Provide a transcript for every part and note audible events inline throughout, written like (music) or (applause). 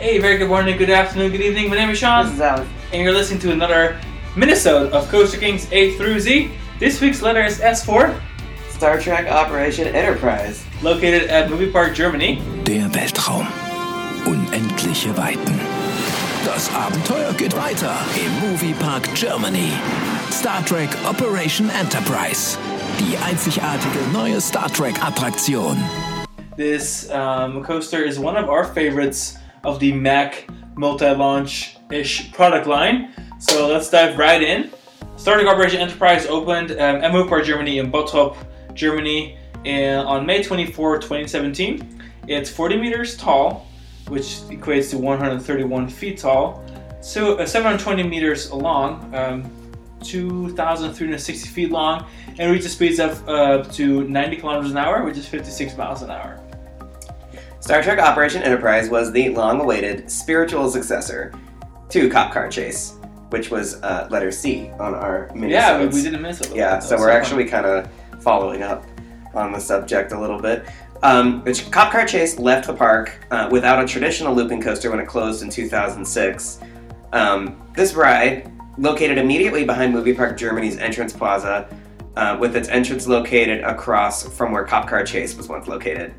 Hey, very good morning, good afternoon, good evening. My name is Sean. This Sean, is Alex. and you're listening to another minisode of Coaster Kings A through Z. This week's letter is S for, Star Trek Operation Enterprise. located at Movie Park, Germany. Der Weltraum. Unendliche Weiten. Das Abenteuer geht weiter im Movie Park Germany. Star Trek Operation Enterprise. Die einzigartige neue Star Trek Attraktion. This um, coaster is one of our favorites of the Mack multi-launch-ish product line. So let's dive right in. Star Trek Operation Enterprise opened um, Germany in Bottrop, Germany in, on May 24, 2017. It's 40 meters tall, which equates to 131 feet tall. So uh, 720 meters long, um, 2,360 feet long, and reaches speeds of uh, to 90 kilometers an hour, which is 56 miles an hour. Star Trek Operation Enterprise was the long-awaited spiritual successor to Cop Car Chase, which was uh, letter C on our mini Yeah, we, we didn't miss it. Yeah, so we're actually kind of following up on the subject a little bit. Um, which Cop Car Chase left the park uh, without a traditional looping coaster when it closed in 2006. Um, this ride, located immediately behind Movie Park Germany's entrance plaza, uh, with its entrance located across from where Cop Car Chase was once located.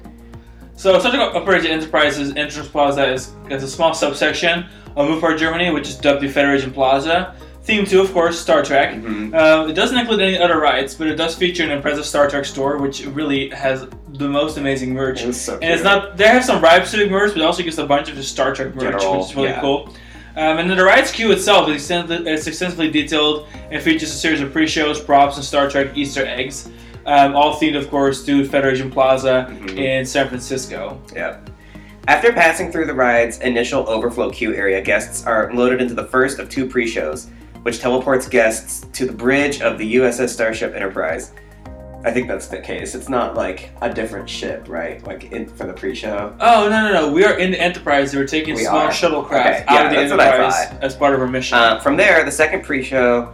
So Trek Operation Enterprise's entrance plaza is, is a small subsection of Park Germany, which is dubbed the Federation Plaza. Theme 2, of course, Star Trek. Mhm. Uh, it doesn't include any other rides, but it does feature an impressive Star Trek store, which really has the most amazing merch. It so And it's not, they have some ride specific merch, but also just a bunch of just Star Trek merch, General, which is really yeah. cool. Um, and then the rides queue itself is it's extensively detailed and features a series of pre-shows, props, and Star Trek Easter eggs. Um, all themed, of course, to Federation Plaza Mhm. in San Francisco. Yep. After passing through the ride's initial overflow queue area, guests are loaded into the first of two pre-shows, which teleports guests to the bridge of the USS Starship Enterprise. I think that's the case. It's not like a different ship, right? Like in, for the pre-show. Oh no no no! We are in the Enterprise. We're taking We small are. shuttlecraft Okay, out yeah, of the that's what I Enterprise as part of our mission. Uh, from there, the second pre-show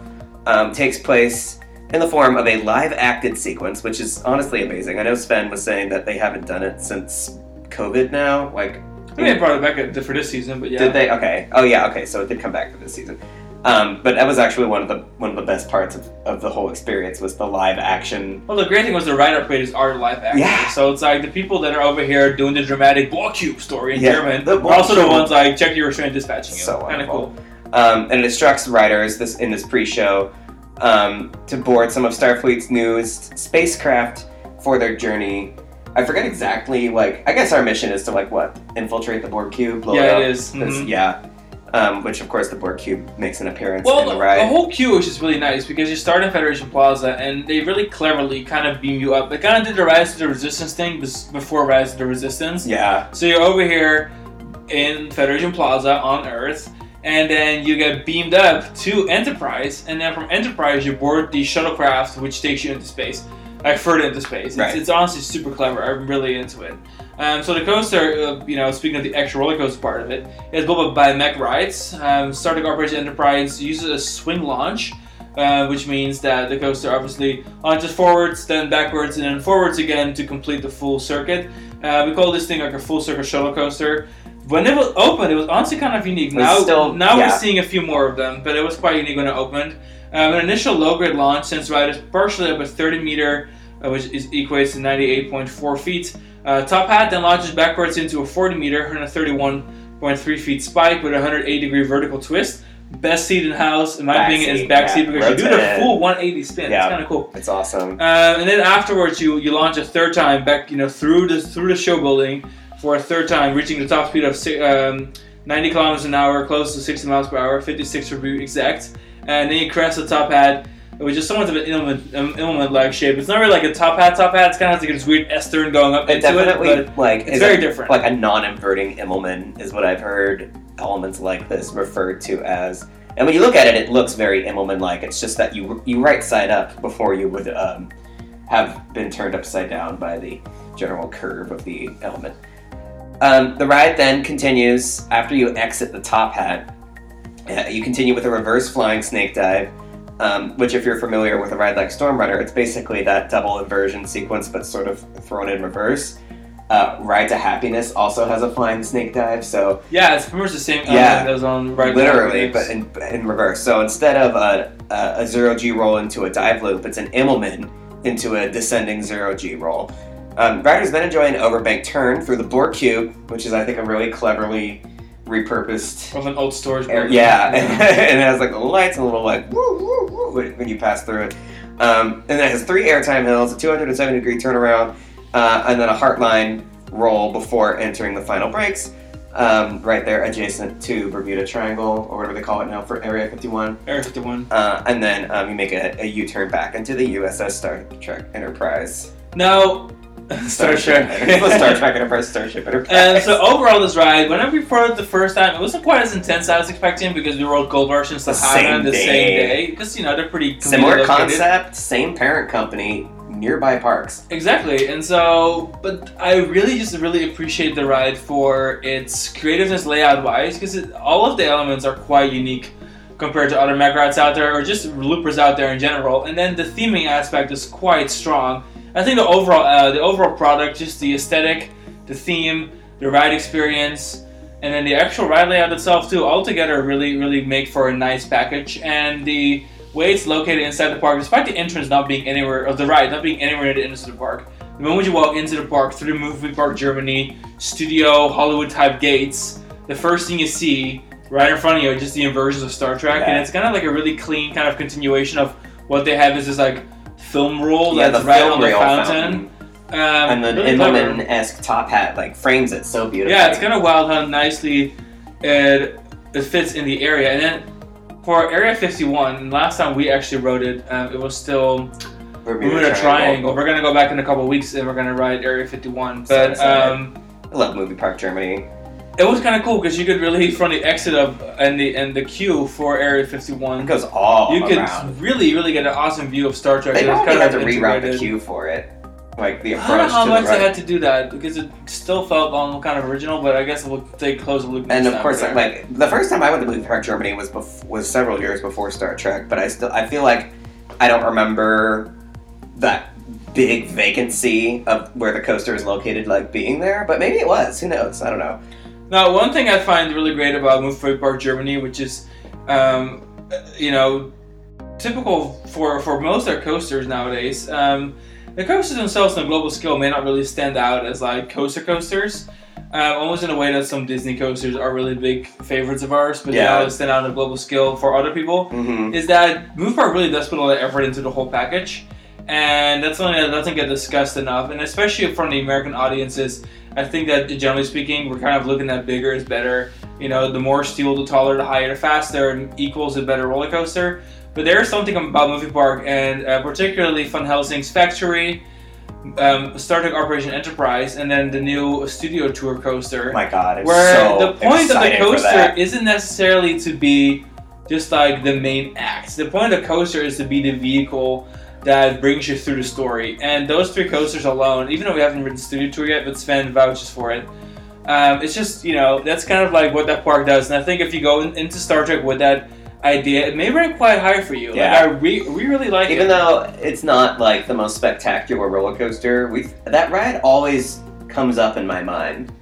um, takes place in the form of a live-acted sequence, which is honestly amazing. I know Sven was saying that they haven't done it since COVID now. Like, I mean, they brought it back for this season, but yeah. Did they? Okay. Oh yeah. Okay. So it did come back for this season. Um, but that was actually one of the one of the best parts of, of the whole experience was the live action. Well, the great thing was the writer creators are live actors. Yeah. So it's like the people that are over here doing the dramatic Borg Cube story in Yeah, German the are also the ones like check your restraint dispatching you. So Kind of cool. Um, and it instructs writers this in this pre-show um, to board some of Starfleet's newest spacecraft for their journey. I forget exactly. Like, I guess our mission is to like what infiltrate the Borg cube. Blow Yeah, it, it up. is. This- Mhm. Yeah. Um, which of course the Borg cube makes an appearance Well, in the, ride. the whole queue is just really nice because you start in Federation Plaza and they really cleverly kind of beam you up. They kind of did the Rise to the Resistance thing before Rise to the Resistance. yeah. So you're over here in Federation Plaza on Earth, and then you get beamed up to Enterprise, and then from Enterprise you board the shuttlecraft, which takes you into space, like further into space. It's, Right. it's honestly super clever. I'm really into it. Um, so the coaster, uh, you know, speaking of the extra roller coaster part of it, is built by Mack Rides. Um, Star Trek Operation Enterprise uses a swing launch. Uh, which means that the coaster obviously launches forwards, then backwards, and then forwards again to complete the full circuit. Uh, we call this thing like a full circle shuttle coaster. When it was opened, it was honestly kind of unique. Now, still- now yeah. we're seeing a few more of them, but it was quite unique when it opened. Um, an initial low grade launch since ride is partially up a 30 meter, uh, which is, equates to 98.4 feet. Uh, top hat then launches backwards into a 40 meter, 131.3 feet spike with a 108 degree vertical twist. Best seat in house, in my Back opinion, is back yeah. seat because you do the full 180 spin. Yeah. It's kind of cool. It's awesome. Uh, and then afterwards, you you launch a third time back, you know, through the through the show building for a third time, reaching the top speed of um, 90 kilometers an hour, close to 60 miles per hour, 56 to be exact. And then you crest the top hat, which is somewhat of an Immelmann um, Immelmann-like shape. It's not really like a top hat top hat. It's kind of like this weird S turn going up It into definitely it, but like it's very a- different. Like a non-inverting Immelmann is what I've heard elements like this referred to as. And when you look at it, it looks very Immelmann-like. It's just that you you right side up before you would um, have been turned upside down by the general curve of the element. Um, the ride then continues after you exit the top hat. Uh, you continue with a reverse flying snake dive, um, which, if you're familiar with a ride like Storm Runner, it's basically that double inversion sequence, but sort of thrown in reverse. Uh, Ride to Happiness also has a flying snake dive, so Yeah, it's pretty much the same. Yeah. that was on right. literally, but in, in reverse. So instead of a, a, a zero G roll into a dive loop, it's an Immelmann into a descending zero G roll. Um, Rider's then enjoy an overbank turn through the Borg Cube, which is, I think, a really cleverly repurposed from an old storage. Building. yeah, (laughs) and it has like little lights and a little like woo woo woo when you pass through it. Um, and then it has three airtime hills, a 270 degree turnaround, uh, and then a heartline roll before entering the final brakes. Um, right there, adjacent to Bermuda Triangle or whatever they call it now for Area 51. Area 51. Uh, and then um, you make a, a U-turn back into the USS Star Trek Enterprise. Now, (laughs) Star Trek. the Star Trek Enterprise Starship Enterprise. And so overall, this ride, whenever we rode the first time, it wasn't quite as intense as I was expecting because we rode gold versions the The Havana same the day. same day because you know they're pretty Similar located. concept, same parent company, nearby parks. Exactly, and so, but I really just really appreciate the ride for its creativeness layout wise because all of the elements are quite unique compared to other Mack rides out there or just loopers out there in general. And then the theming aspect is quite strong. I think the overall uh, the overall product, just the aesthetic, the theme, the ride experience, and then the actual ride layout itself too, all together really really make for a nice package. And the way it's located inside the park, despite the entrance not being anywhere of the ride not being anywhere near the entrance of the park, the moment you walk into the park through the movie park Germany studio Hollywood type gates, the first thing you see right in front of you are just the inversions of Star Trek, and it's kind of like a really clean kind of continuation of what they have is this like film roll Yeah, that's the right on the fountain. fountain. Um, and the really clever. Immelmann-esque top hat like frames it so beautifully. Yeah, it's kind of wild how nicely it, it fits in the area. And then for Area 51, last time we actually wrote it, um, it was still Bermuda Triangle. We're gonna go back in a couple weeks and we're gonna ride Area 51. But excited. um, I love Movie Park Germany. It was kind of cool because you could really from the exit of and the and the queue for Area It 51. goes all You could around. really, really get an awesome view of Star Trek. They It was probably kind had of to reroute the integrated. queue for it, like the I approach don't know how to much the they right. had to do that because it still felt on kind of original, but I guess we'll take close a look. And of time course, there. like the first time I went to Movie Park Germany was bef- was several years before Star Trek, but I still I feel like I don't remember that big vacancy of where the coaster is located, like being there. But maybe it was. Who knows? I don't know. Now, one thing I find really great about Movie Park Germany, which is, um, you know, typical for, for most of their coasters nowadays, um, the coasters themselves on a global scale may not really stand out as like coaster coasters. Uh, almost in a way that some Disney coasters are really big favorites of ours, but Yeah. they stand out on a global scale for other people. hmm Is that Movie Park really does put a lot of effort into the whole package, and that's something that doesn't get discussed enough. And especially from the American audiences, I think that generally speaking, we're kind of looking at bigger is better. You know, the more steel, the taller, the higher, the faster, and equals a better roller coaster. But there's something about Movie Park, and uh, particularly Van Helsing's Factory, um, Star Trek Operation Enterprise, and then the new Studio Tour coaster My God, I'm where so the point of the coaster isn't necessarily to be just like the main act. The point of the coaster is to be the vehicle that brings you through the story. And those three coasters alone, even though we haven't ridden Studio Tour yet, but Sven vouches for it. Um, it's just you know that's kind of like what that park does, and I think if you go in, into Star Trek with that idea, it may rank quite high for you. Yeah. Like I re- we really like it. Even it. though it's not like the most spectacular roller coaster, we that ride always comes up in my mind.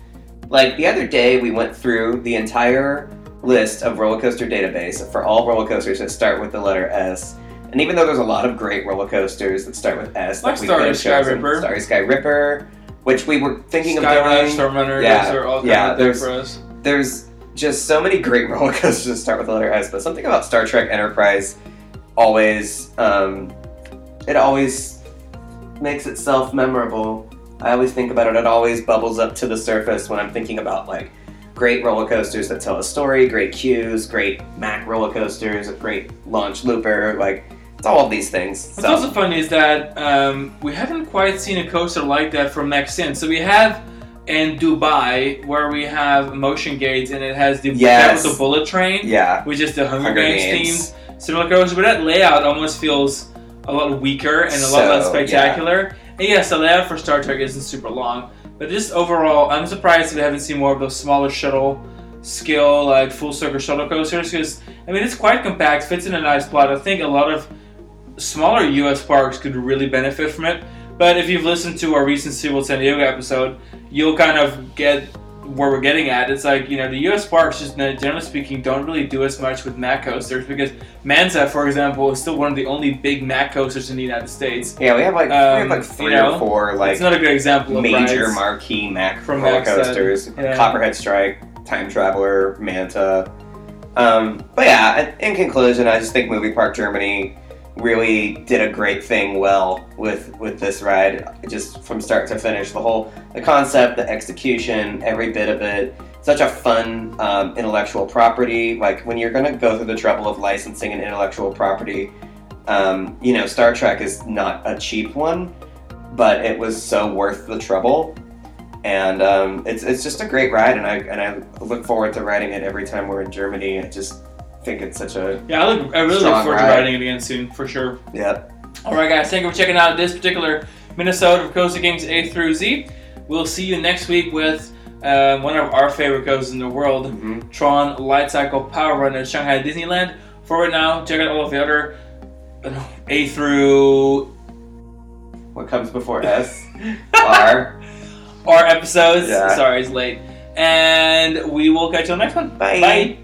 Like the other day, we went through the entire list of roller coaster database for all roller coasters that start with the letter S. And even though there's a lot of great roller coasters that start with S, Like Starry Sky Ripper. Starry Sky Ripper, which we were thinking Skyrush, of doing. Starrunner, Yeah, are all yeah, there's- for us. there's just so many great (laughs) roller coasters that start with the letter S, but something about Star Trek Enterprise always, um, it always makes itself memorable. I always think about it. It always bubbles up to the surface when I'm thinking about like great roller coasters that tell a story, great queues, great Mack roller coasters, a great launch looper. Like it's all of these things. What's So- also funny is that um, we haven't quite seen a coaster like that from Next In. So we have in Dubai where we have motion gates and it has the Yes. the bullet train, yeah, which is the Hunger, Hunger Games, Games. themed similar coaster. But that layout almost feels a lot weaker and a lot less spectacular. And yes, the layout for Star Trek isn't super long, but just overall, I'm surprised we haven't seen more of those smaller shuttle scale like full circle shuttle coasters because I mean it's quite compact, fits in a nice plot. I think a lot of smaller U.S. parks could really benefit from it. But if you've listened to our recent SeaWorld San Diego episode, you'll kind of get where we're getting at. It's like, you know, the US parks, just generally speaking, don't really do as much with Mack coasters because Manta, for example, is still one of the only big Mack coasters in the United States. Yeah, we have like we have Um, like you three know, or four like it's not a good example of major marquee Mack From side, coasters. yeah. Copperhead Strike, Time Traveler, Manta. Um, but yeah, in conclusion, I just think Movie Park Germany really did a great thing well with with this ride, just from start to finish. The whole the concept, the execution, every bit of it. Such a fun um, intellectual property. Like when you're gonna go through the trouble of licensing an intellectual property, um, you know, Star Trek is not a cheap one, but it was so worth the trouble. And um, it's, it's just a great ride, and I and I look forward to riding it every time we're in Germany. I just think it's such a Yeah, I, look, I really look forward to riding it again soon, for sure. yeah. All right, guys, thank you for checking out this particular minisode of Coaster Kings A through Z. We'll see you next week with um, one of our favorite coasters in the world, hmm Tron Light Cycle Power Run at Shanghai Disneyland. For right now, check out all of the other uh, A through What comes before (laughs) S? R. R episodes. Yeah. Sorry, it's late. And we will catch you on the next one. Bye. Bye.